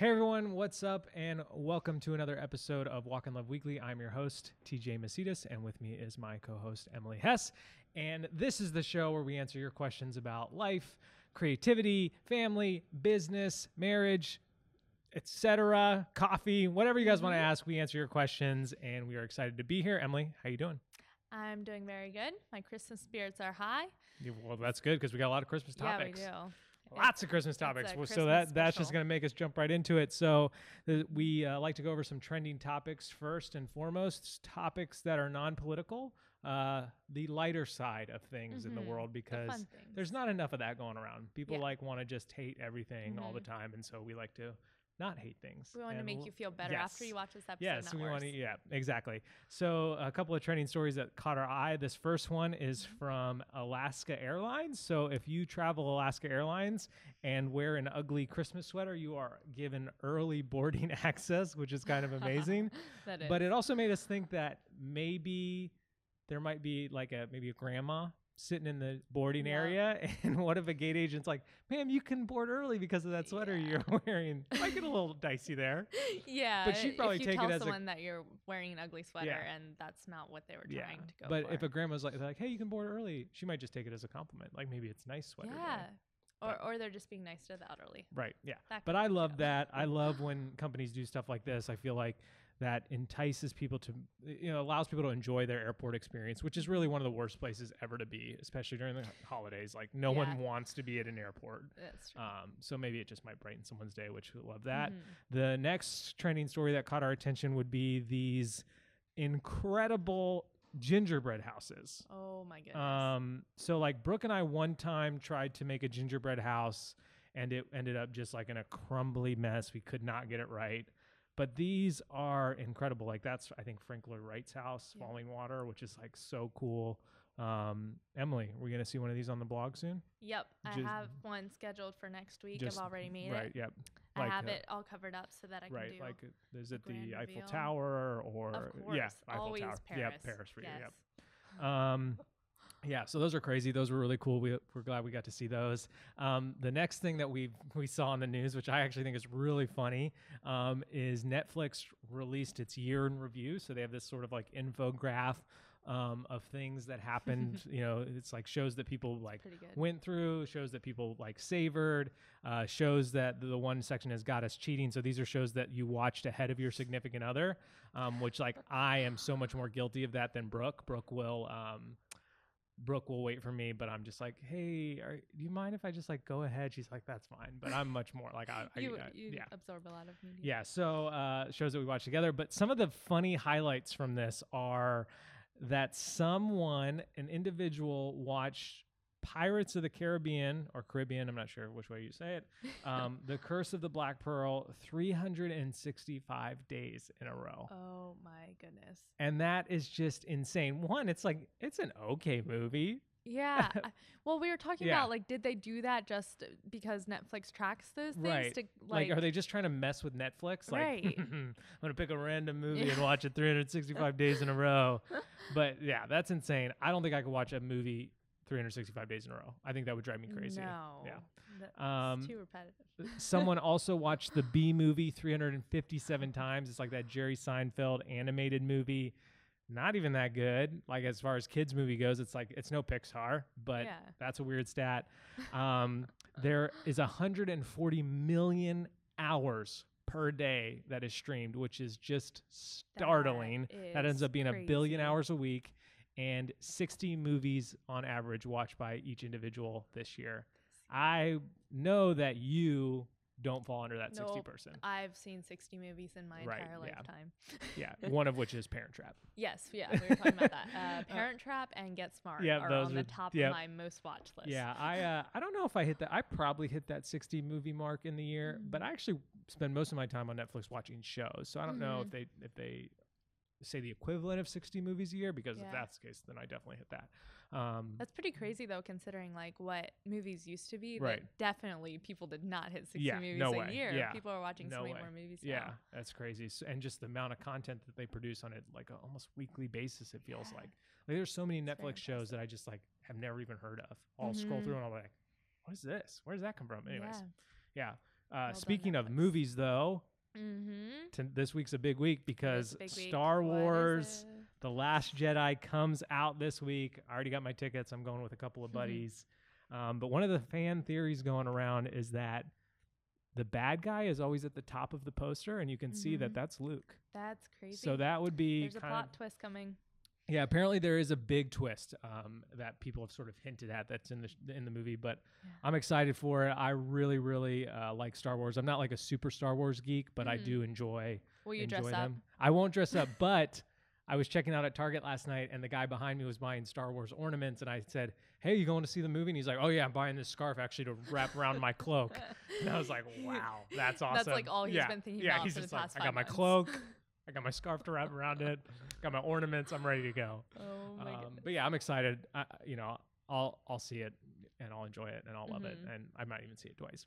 Hey everyone, what's up? And welcome to another episode of Walk in Love Weekly. I'm your host, TJ Macedas, and with me is my co host, Emily Hess. And this is the show where we answer your questions about life, creativity, family, business, marriage, etc., coffee, whatever you guys want to mm-hmm. ask. We answer your questions, and we are excited to be here. Emily, how you doing? I'm doing very good. My Christmas spirits are high. Yeah, Well, that's good because we got a lot of Christmas topics. Yeah, we do. Lots of Christmas topics. Well, so that that's just going to make us jump right into it. So the, we uh, like to go over some trending topics first and foremost, topics that are non-political, uh, the lighter side of things in the Mhm. world, because things. there's not enough of that going around. People Yeah. like want to just hate everything all the Mhm. time, and so we like to not hate things. We want to make you feel better after you watch this episode. Yes, we worse. want to. Yeah, exactly. So a couple of trending stories that caught our eye. This first one is Mm-hmm. from Alaska Airlines. So if you travel Alaska Airlines and wear an ugly Christmas sweater, you are given early boarding access, which is kind of amazing. That is. but it also made us think that maybe there might be like a maybe a grandma sitting in the boarding Yeah. area and what if a gate agent's like ma'am you can board early because of that sweater Yeah. you're wearing might get a little dicey there yeah, but she'd probably if you take it tell as a- that you're wearing an ugly sweater Yeah. and that's not what they were trying to go but for. if a grandma's like, like, "Hey, you can board early," she might just take it as a compliment. Like maybe it's nice sweater. day. yeah, or But- or they're just being nice to the elderly. Right. Yeah. That But I love that. I love when companies do stuff like this. I feel like that entices people to, you know, allows people to enjoy their airport experience, which is really one of the worst places ever to be, especially during the holidays. Like no one wants to be at an airport. That's true. Um, so maybe it just might brighten someone's day, which we love that. Mhm. The next trending story that caught our attention would be these incredible gingerbread houses. Oh my goodness. Um, so like Brooke and I one time tried to make a gingerbread house and it ended up just like in a crumbly mess. We could not get it right. But these are incredible. Like that's I think Frank Lloyd Wright's house, Yeah. Falling Water, which is like so cool. Um, Emily, we're gonna see one of these on the blog soon. yep, I have one scheduled for next week. Just- I've already made right, it. Yep. I Like, have uh, it all covered up so that I can right, do. like uh, is it the Eiffel reveal. Tower or of course, yeah, Eiffel always Tower. Paris. Yep, Paris for you. Yep. Um, yeah, so those are crazy. Those were really cool. We, we're glad we got to see those. Um, the next thing that we we saw in the news, which I actually think is really funny, um, is Netflix released its year in review. So they have this sort of like infograph um, of things that happened. you know, it's like shows that people like went through, shows that people like savored, uh, shows that the one section has got us cheating. So these are shows that you watched ahead of your significant other, um, which like I am so much more guilty of that than Brooke. Brooke will. Um, Brooke will wait for me, but I'm just like, hey, are, do you mind if I just like go ahead? She's like, that's fine. But I'm much more like, I, I, I- you yeah, absorb a lot of media. yeah. So uh, shows that we watch together. But some of the funny highlights from this are that someone, an individual, watched Pirates of the Caribbean or Caribbean. I'm not sure which way you say it. Um, the Curse of the Black Pearl, 365 days in a row. Oh my goodness. And that is just insane. One, it's like it's an okay movie. Yeah. Well, we were talking Yeah. about like, did they do that just because Netflix tracks those things Right. to Like, like? are they just trying to mess with Netflix? Like, Right. I'm gonna pick a random movie and watch it 365 days in a row. But yeah, that's insane. I don't think I could watch a movie 365 days in a row. I think that would drive me crazy. No. Yeah. That's Um, too repetitive. Someone also watched the Bee Movie 357 times. It's like that Jerry Seinfeld animated movie. Not even that good. Like as far as kids movie goes, it's like it's no Pixar, but Yeah. that's a weird stat. Um, there is 140 million hours per day that is streamed, which is just startling. That, ends up being a billion hours a week and 60 movies on average watched by each individual this year. I know that you don't fall under that 60 Nope. person. I've seen 60 movies in my Right, entire yeah. lifetime. Yeah, one of which is Parent Trap. Yes, yeah, we were talking about that. Uh, Parent Trap and Get Smart yeah, are those on are- the top of my most watched list. Yeah, I uh, I don't know if I hit that. I probably hit that 60 movie mark in the year, Mm. but I actually spend most of my time on Netflix watching shows. So I don't know if they if they say the equivalent of 60 movies a year because if that's the case then I definitely hit that. Um That's pretty crazy though, considering like what movies used to be. Right. definitely people did not hit 60 Yeah, movies no a way. year. Yeah. People are watching No so many way. more movies yeah, now. that's crazy. S and just the amount of content that they produce on it like a almost weekly basis it feels Yeah. like. Like there's so many Netflix shows that I just like have never even heard of. I'll scroll Mhm. through and I'm like, what is this? Where does that come from? Anyways. Yeah. Yeah. Uh, done, speaking of movies, though, Mm-hmm. t- this week's a big week because big week. Star Wars. The Last Jedi comes out this week. I already got my tickets. I'm going with a couple of buddies. Um, but one of the fan theories going around is that the bad guy is always at the top of the poster, and you can see that Mhm. that's Luke. That's crazy. So that would be There's a plot of twist coming. Yeah. Apparently, there is a big twist um, that people have sort of hinted at that's in the sh- in the movie. But Yeah. I'm excited for it. I really, really uh, like Star Wars. I'm not like a super Star Wars geek, but I Mhm. do enjoy Will you enjoy dress up? I won't dress up, but I was checking out at Target last night, and the guy behind me was buying Star Wars ornaments, and I said, "Hey, you going to see the movie?" And he's like, "Oh yeah, I'm buying this scarf actually to wrap around my cloak." And I was like, "Wow, that's awesome." That's like all he's yeah. been thinking yeah, about he's for just the past like, "I got five my cloak, I got my scarf to wrap around it, got my ornaments, I'm ready to go." Oh my Um, goodness. but yeah, I'm excited. I, you know, I'll I'll see it and I'll enjoy it and I'll love it, Mhm. and I might even see it twice.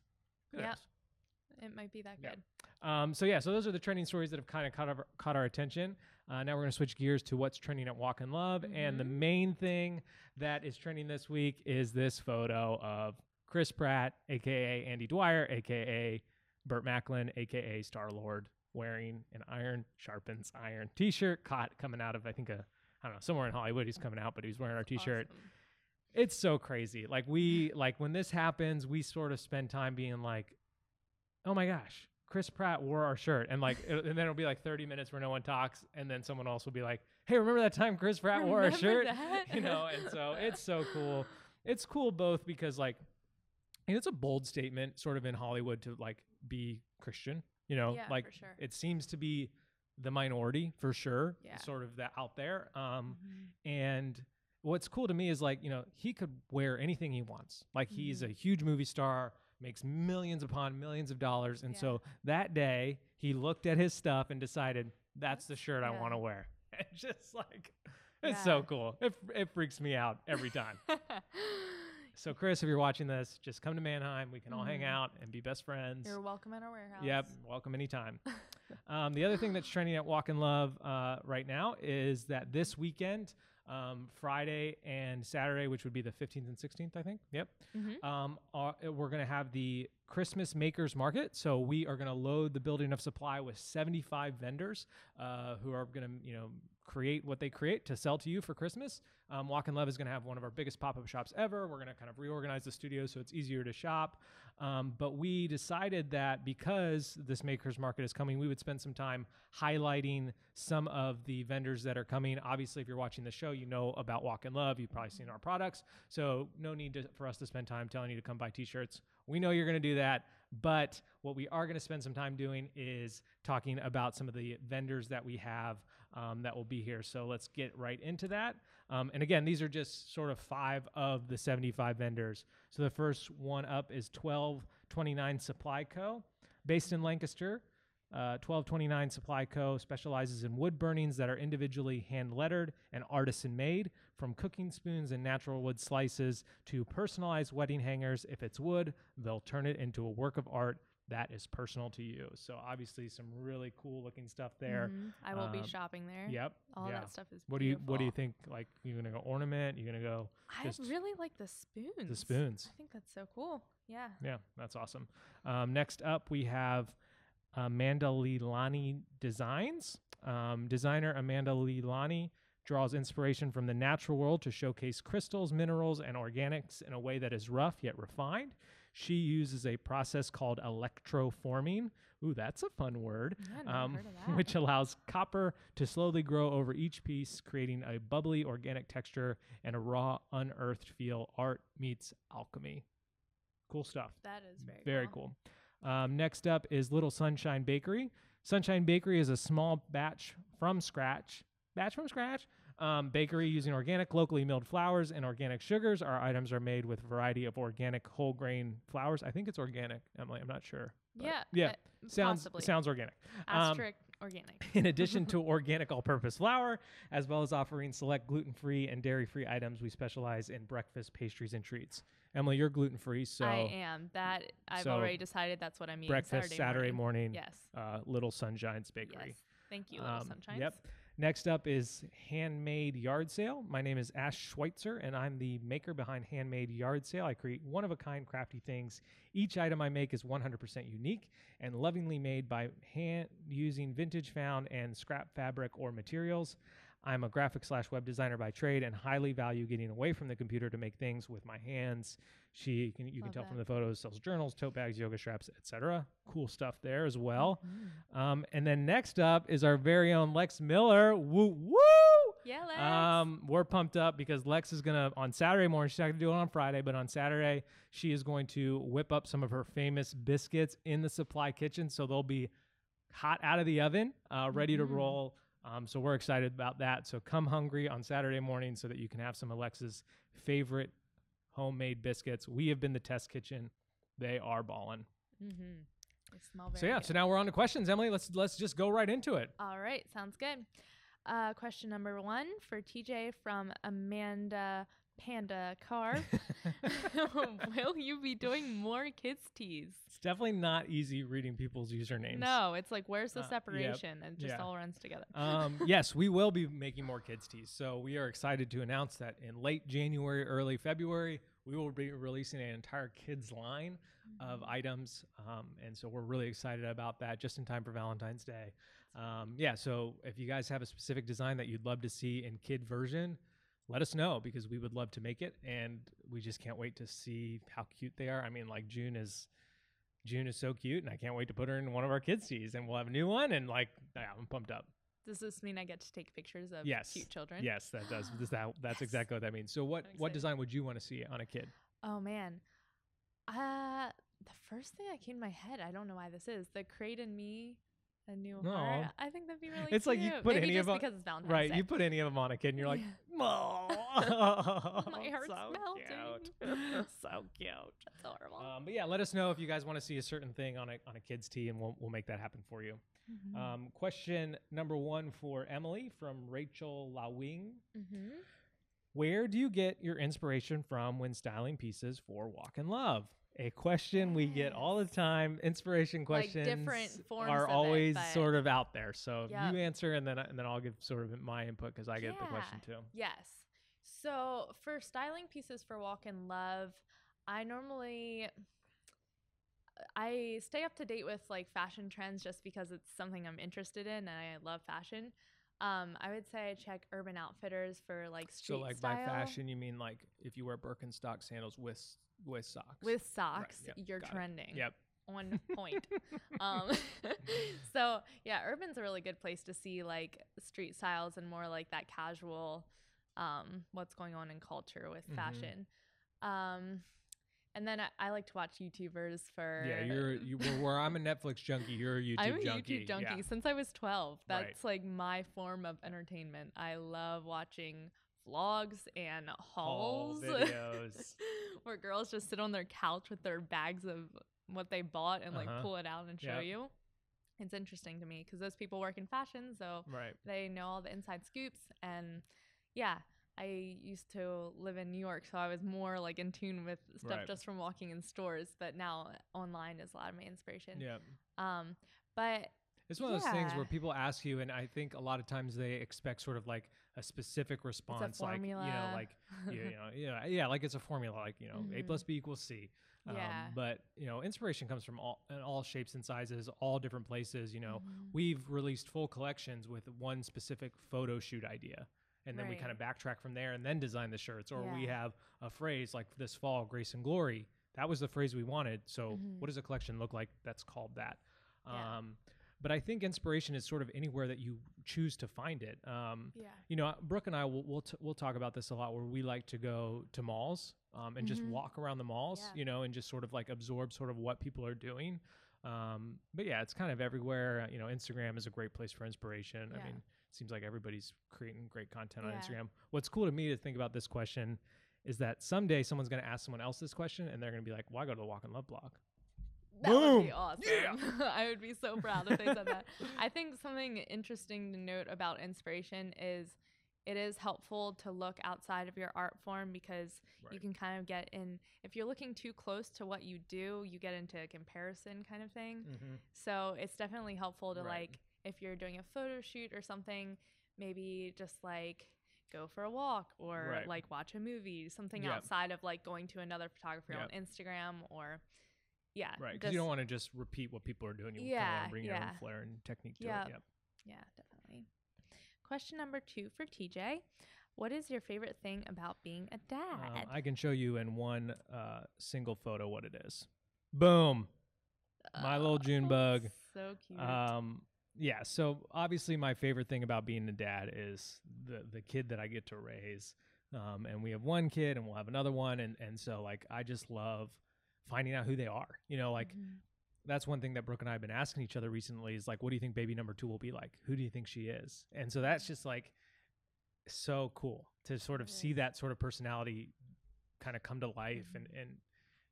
Yeah. It might be that Yeah. good. Um, so yeah, so those are the trending stories that have kind of caught our, caught our attention. Uh, now we're going to switch gears to what's trending at Walk in Love, and the Mhm. main thing that is trending this week is this photo of Chris Pratt, aka Andy Dwyer, aka Burt Macklin, aka Star Lord, wearing an iron sharpens iron T-shirt, caught coming out of I think a I don't know somewhere in Hollywood. He's coming out, but he's wearing our T-shirt Awesome. it's so crazy. Like we like when this happens, we sort of spend time being like, "Oh my gosh, Chris Pratt wore our shirt," and like, and then it'll be like thirty minutes where no one talks, and then someone else will be like, "Hey, remember that time Chris Pratt wore our shirt?" that? You know, and so it's so cool. It's cool both because like, and it's a bold statement, sort of in Hollywood to like be Christian. You know, Yeah, like sure. it seems to be the minority for sure, Yeah. sort of that out there. Um, Mhm. and what's cool to me is like, you know, he could wear anything he wants. Like he's Mhm. a huge movie star, makes millions upon millions of dollars. And Yeah. so that day he looked at his stuff and decided that's the shirt I want to wear. And just like it's so cool. It, it freaks me out every time. so Chris, if you're watching this, just come to Manheim. We can all hang Mhm. out and be best friends. You're welcome at our warehouse. Yep, welcome anytime. um, the other thing that's trending at Walk in Love uh, right now is that this weekend, um, Friday and Saturday, which would be the 15th and 16th, I think. Yep. Mhm. Um, are, uh, we're going to have the Christmas Makers Market. So we are going to load the building of supply with 75 vendors uh, who are going to, you know, create what they create to sell to you for Christmas. Um, Walk in Love is going to have one of our biggest pop-up shops ever. We're going to kind of reorganize the studio so it's easier to shop. Um, but we decided that because this makers market is coming, we would spend some time highlighting some of the vendors that are coming. Obviously, if you're watching the show, you know about Walk in Love. You've probably seen our products. So no need to, for us to spend time telling you to come buy t-shirts. We know you're going to do that. But what we are going to spend some time doing is talking about some of the vendors that we have um, that will be here. So let's get right into that. Um, and again, these are just sort of five of the 75 vendors. So the first one up is 1229 Supply Co., based in Lancaster. Uh, 1229 Supply Co. specializes in wood burnings that are individually hand lettered and artisan made, from cooking spoons and natural wood slices to personalized wedding hangers. If it's wood, they'll turn it into a work of art that is personal to you. So obviously, some really cool looking stuff there. Mhm. I will be Um, shopping there. Yep. All yeah. that stuff is. What do you What do you think? Like, you're gonna go ornament? You're gonna go I really like the spoons. the spoons? I think that's so cool. Yeah. Yeah, that's awesome. Um, next up, we have Amanda Lilani Designs. Um, designer Amanda Lilani draws inspiration from the natural world to showcase crystals, minerals, and organics in a way that is rough yet refined. She uses a process called electroforming. Ooh, that's a fun word. Yeah, I've never Um, which allows copper to slowly grow over each piece, creating a bubbly organic texture and a raw, unearthed feel. Art meets alchemy. Cool stuff. that is very Very cool. cool. Um, next up is Little Sunshine Bakery. Sunshine Bakery is a small batch from scratch, batch from scratch um, bakery using organic, locally milled flours and organic sugars. Our items are made with a variety of organic whole grain flours. I think it's organic, Emily. I'm not sure. Yeah. yeah. uh, Sounds possibly. sounds organic. Um, Asterisk organic. in addition to organic all-purpose flour, as well as offering select gluten-free and dairy-free items, we specialize in breakfast pastries and treats. Emily, you're gluten-free, so I am. That I've so already decided that's what I'm eating. breakfast Saturday, morning, Yes. uh, Little Sunshine's Bakery. Yes. Thank you, Little Um, Sunshines. Yep. Next up is Handmade Yard Sale. My name is Ash Schweitzer, and I'm the maker behind Handmade Yard Sale. I create one of a kind crafty things. Each item I make is 100% unique and lovingly made by hand using vintage found and scrap fabric or materials. I'm a graphic slash web designer by trade and highly value getting away from the computer to make things with my hands. She can you can tell that. from the photos sells journals, tote bags, yoga straps, etc. Cool stuff there as well. Mhm. Um, and then next up is our very own Lex Miller. Woo woo! Yeah, Lex. Um, we're pumped up because Lex is gonna on Saturday morning. She's not gonna do it on Friday, but on Saturday she is going to whip up some of her famous biscuits in the supply kitchen, so they'll be hot out of the oven, uh, ready to Mhm. roll. Um, so we're excited about that. So come hungry on Saturday morning so that you can have some of Lex's favorite homemade biscuits. We have been the test kitchen. They are ballin'. mm-hmm. They smell very So yeah, good. so now we're on to questions, Emily. Let's let's just go right into it. All right, sounds good. Uh, question number one for TJ from Amanda Panda car, Will you be doing more kids teas? It's definitely not easy reading people's usernames. No, it's like where's the Uh, yep, separation? And it just yeah. all runs together. um, yes, we will be making more kids teas. So we are excited to announce that in late January, early February, we will be releasing an entire kids line of Mhm. items. Um, and so we're really excited about that just in time for Valentine's Day. Um, yeah, so if you guys have a specific design that you'd love to see in kid version, let us know because we would love to make it and we just can't wait to see how cute they are. I mean, like June is June is so cute and I can't wait to put her in one of our kids teas and we'll have a new one and like yeah, I'm pumped up. Does this mean I get to take pictures of Yes. cute children? Yes, that does. This, that, that's Yes. exactly what that means. So, what what design would you want to see on a kid? Oh man. Uh the first thing that came to my head, I don't know why this is, the crate and me a new Aw. heart. I think that'd be really It's like you cute. put Maybe any of a- because it's Valentine's right, Day. you put any of them on a kid, and you're like, oh, My heart's so melting. cute. so cute. That's horrible. Um, but yeah, let us know if you guys want to see a certain thing on a on a kid's tee, and we'll we'll make that happen for you. Mhm. Um, question number one for Emily from Rachel Lawing. Mhm. Where do you get your inspiration from when styling pieces for Walk in Love? A question we get all the time. Inspiration Like questions different forms are of it, always sort of out there. So Yep. you answer, and then and then I'll give sort of my input because I get the question too. Yes. So for styling pieces for Walk in Love, I normally I stay up to date with like fashion trends just because it's something I'm interested in and I love fashion. Um, I would say I check Urban Outfitters for like street So like style. by fashion, you mean like if you wear Birkenstock sandals with with socks. with socks, yep, you're got it. trending. Yep. on point. um, so yeah, Urban's a really good place to see like street styles and more like that casual, um, what's going on in culture with Mhm. fashion. Um, and then I, I like to watch YouTubers for. Yeah, you're you where, I'm a Netflix junkie, you're a YouTube I'm a junkie. YouTube junkie Yeah. since I was 12. Right. That's like my form of entertainment. I love watching vlogs and Haul hauls videos. where girls just sit on their couch with their bags of what they bought and like Uh-huh. pull it out and show Yep. you. It's interesting to me because those people work in fashion, so right. they know all the inside scoops. And yeah, I used to live in New York, so I was more like in tune with stuff Right. just from walking in stores. But now online is a lot of my inspiration. Yeah. Um, but It's one of those things where people ask you, and I think a lot of times they expect sort of like a specific response, like you know, like you, know, yeah, yeah, like it's a formula, like you know, A Mhm. plus B equals C. Um, Yeah. but you know, inspiration comes from all in all shapes and sizes, all different places. You know, Mhm. we've released full collections with one specific photo shoot idea. And then we kind of backtrack from there and then design the shirts. Or we have a phrase like this fall, grace and glory. That was the phrase we wanted. So Mhm. what does a collection look like that's called that? Yeah. Um, but I think inspiration is sort of anywhere that you choose to find it. Um, yeah. you know, Brooke and I will we'll, t- we'll talk about this a lot. Where we like to go to malls um, and just Mhm. walk around the malls, Yeah. you know, and just sort of like absorb sort of what people are doing. Um, but yeah, it's kind of everywhere. You know, Instagram is a great place for inspiration. Yeah. I mean, it seems like everybody's creating great content on Yeah. Instagram. What's cool to me to think about this question is that someday someone's going to ask someone else this question, and they're going to be like, "Well, I go to the Walk in Love blog." That would be awesome. Yeah. I would be so proud if they said that. I think something interesting to note about inspiration is it is helpful to look outside of your art form because you can kind of get in if you're looking too close to what you do, you get into a comparison kind of thing. Mm-hmm. So it's definitely helpful to Right. like if you're doing a photo shoot or something, maybe just like go for a walk or Right. like watch a movie, something Yep. outside of like going to another photographer Yep. on Instagram or yeah, Right, because you don't want to just repeat what people are doing. You of want Yeah, to bring your own yeah. flair and technique to Yep. it. Yep. Yeah, definitely. Question number two for TJ. What is your favorite thing about being a dad? Um, I can show you in one uh, single photo what it is. Boom. my little June bug. So cute. Um, yeah. So obviously, my favorite thing about being a dad is the the kid that I get to raise. Um, and we have one kid, and we'll have another one, and and so like I just love finding out who they are. You know, like Mhm. that's one thing that Brooke and I have been asking each other recently is like, what do you think baby number two will be like? Who do you think she is? And so that's just like so cool to sort of see that sort of personality kind of come to life and Mhm. and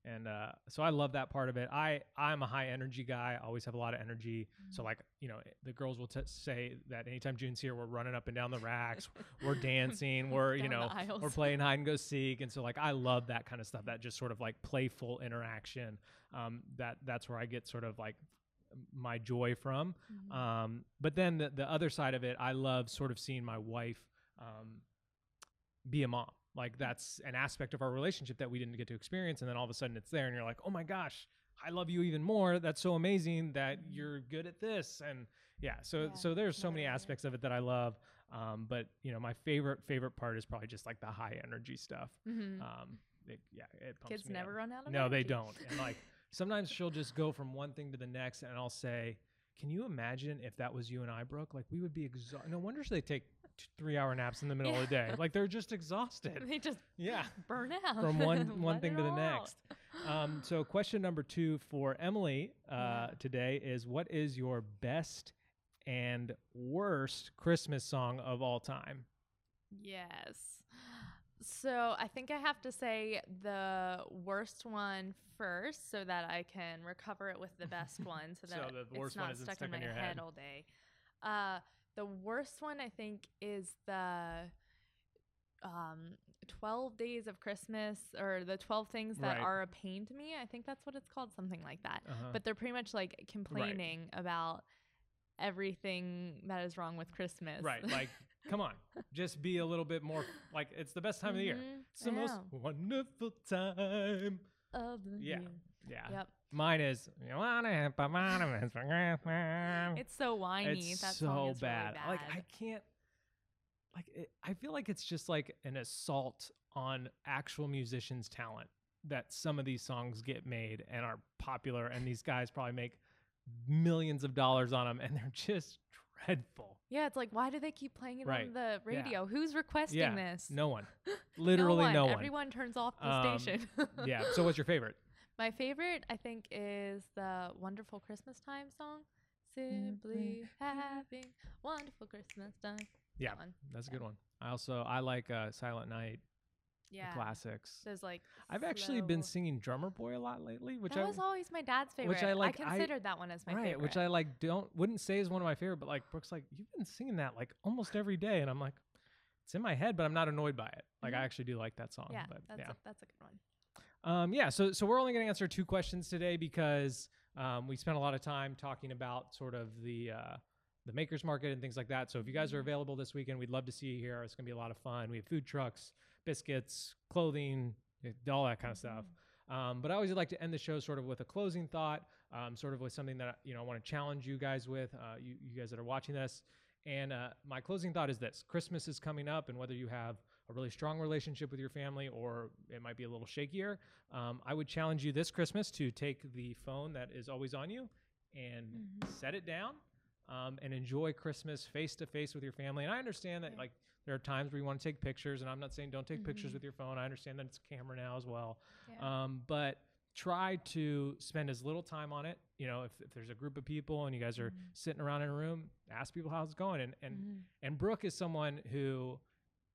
and uh, so I love that part of it. I I'm a high energy guy. I always have a lot of energy. So Mhm. like you know the girls will t- say that anytime June's here, we're running up and down the racks, we're dancing, we're you know we're playing hide and go seek, and so like I love that kind of stuff. That just sort of like playful interaction. Um, that that's where I get sort of like my joy from. Mhm. Um, but then the, the other side of it, I love sort of seeing my wife um, be a mom. Like that's an aspect of our relationship that we didn't get to experience, and then all of a sudden it's there, and you're like, oh my gosh, I love you even more. That's so amazing that Mhm. you're good at this, and yeah. So Yeah, so there's so many aspects of it that I love. Um, but you know, my favorite favorite part is probably just like the high energy stuff. Mhm. Um, it, yeah, it pumps Kids me up. never run out of No, they don't. And like sometimes she'll just go from one thing to the next, and I'll say, "Can you imagine if that was you and I, Brooke? Like we would be exhausted. No wonder they take t- three-hour naps in the middle of the day. Like they're just exhausted. they just Yeah, burn out from one one thing to the next. Um, so question number two for Emily uh, Yeah. today is: What is your best and worst Christmas song of all time? Yes. So I think I have to say the worst one first so that I can recover it with the best one so So that the it's worst one not isn't stuck, stuck in in my your head. head. all day. Uh, the worst one I think is the um 12 days of Christmas or the 12 things that Right. are a pain to me. I think that's what it's called, something like that. Uh-huh. But they're pretty much like complaining about everything that is wrong with Christmas. right, like come on, just be a little bit more. Like it's the best time of the year. Mhm, It's the most wonderful time. of the Yeah. year. Yeah. Yep. Mine is you wanna have a ornaments for Christmas. It's so whiny. It's that so song is bad. Really bad. Like I can't. Like it, I feel like it's just like an assault on actual musicians' talent that some of these songs get made and are popular, and these guys probably make millions of dollars on them, and they're just dreadful. yeah, it's like why do they keep playing it Right. on the Yeah. radio? Who's requesting yeah, this? no one, literally no one. Everyone turns off the Um, station. yeah. So what's your favorite? My favorite, I think, is the Wonderful Christmas Time song. Simply having wonderful Christmas time. Yeah, That. That's a Yeah. good one. I also I like uh, Silent Night, Yeah. classics. Those like. I've actually been singing Drummer Boy a lot lately, which that I was always my dad's favorite. which I like- I- considered that one as my right, favorite. which I like don't wouldn't say is one of my favorite, but like Brooke's like you've been singing that like almost every day, and I'm like, it's in my head, but I'm not annoyed by it. Like I Mhm. actually do like that song. yeah, but that's yeah, A, that's a good one. Um, yeah. So so we're only going to answer two questions today because um, we spent a lot of time talking about sort of the uh, the makers market and things like that. So if you guys are available this weekend, we'd love to see you here. It's going to be a lot of fun. We have food trucks, biscuits, clothing, eh, all that kind of stuff. Mhm. Um, but I always like to end the show sort of with a closing thought, um, sort of with something that you know I want to challenge you guys with, uh, you, you guys that are watching this. And uh, my closing thought is this: Christmas is coming up, and whether you have a really strong relationship with your family or it might be a little shakier, um, I would challenge you this Christmas to take the phone that is always on you and Mhm. set it down um, and enjoy Christmas face to face with your family. And I understand that Yeah. like there are times where you want to take pictures, and I'm not saying don't take pictures Mhm. with your phone. I understand that it's a camera now as well. Yeah. Um, but try to spend as little time on it. You know, if, if there's a group of people and you guys are Mhm. sitting around in a room, ask people how it's going. And and Mhm. and Brooke is someone who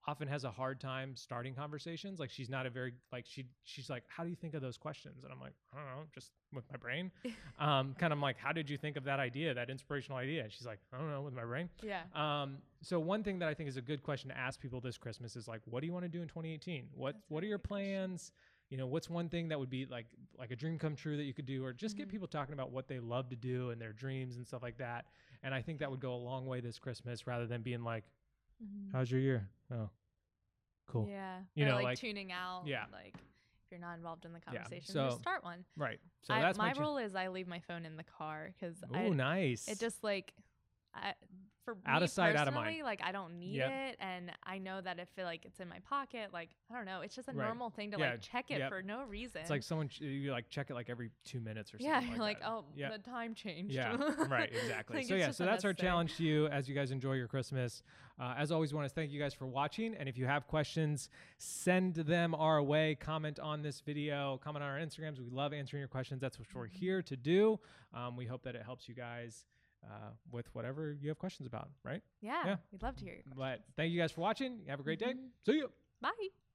often has a hard time starting conversations. Like she's not a very like she she's like, how do you think of those questions? And I'm like, I don't know, just with my brain. um, kind of like, how did you think of that idea, that inspirational idea? And she's like, I don't know, with my brain. yeah. Um, so one thing that I think is a good question to ask people this Christmas is like, what do you want to do in 2018? What That's what are your plans? You know, what's one thing that would be like like a dream come true that you could do, or just get Mhm. people talking about what they love to do and their dreams and stuff like that. And I think that would go a long way this Christmas, rather than being like, Mhm. How's your year? Oh, cool. Yeah. You or know, like, like- tuning out. yeah. Like if you're not involved in the Yeah, conversation, so just start one. Right. So I, that's my cha- rule is I leave my phone in the car because Oh, nice. it just like I, for Out of sight, out of mind. like I don't need Yep. it, and I know that if it, like it's in my pocket, like I don't know, it's just a Right. normal thing to Yeah, like check it yep. for no reason. It's like someone ch- you like check it like every two minutes or something. yeah, like you're like that. oh yeah. the time changed. Yeah, right, exactly. Like, so yeah, so that's our challenge to you as you guys enjoy your Christmas. Uh, as always, want to thank you guys for watching. And if you have questions, send them our way. Comment on this video. Comment on our Instagrams. We love answering your questions. That's what we're Mhm. here to do. Um, we hope that it helps you guys uh, with whatever you have questions about. Right. Yeah, Yeah. we'd love to hear your questions. But thank you guys for watching. Have a great day. Mhm. See you. Bye.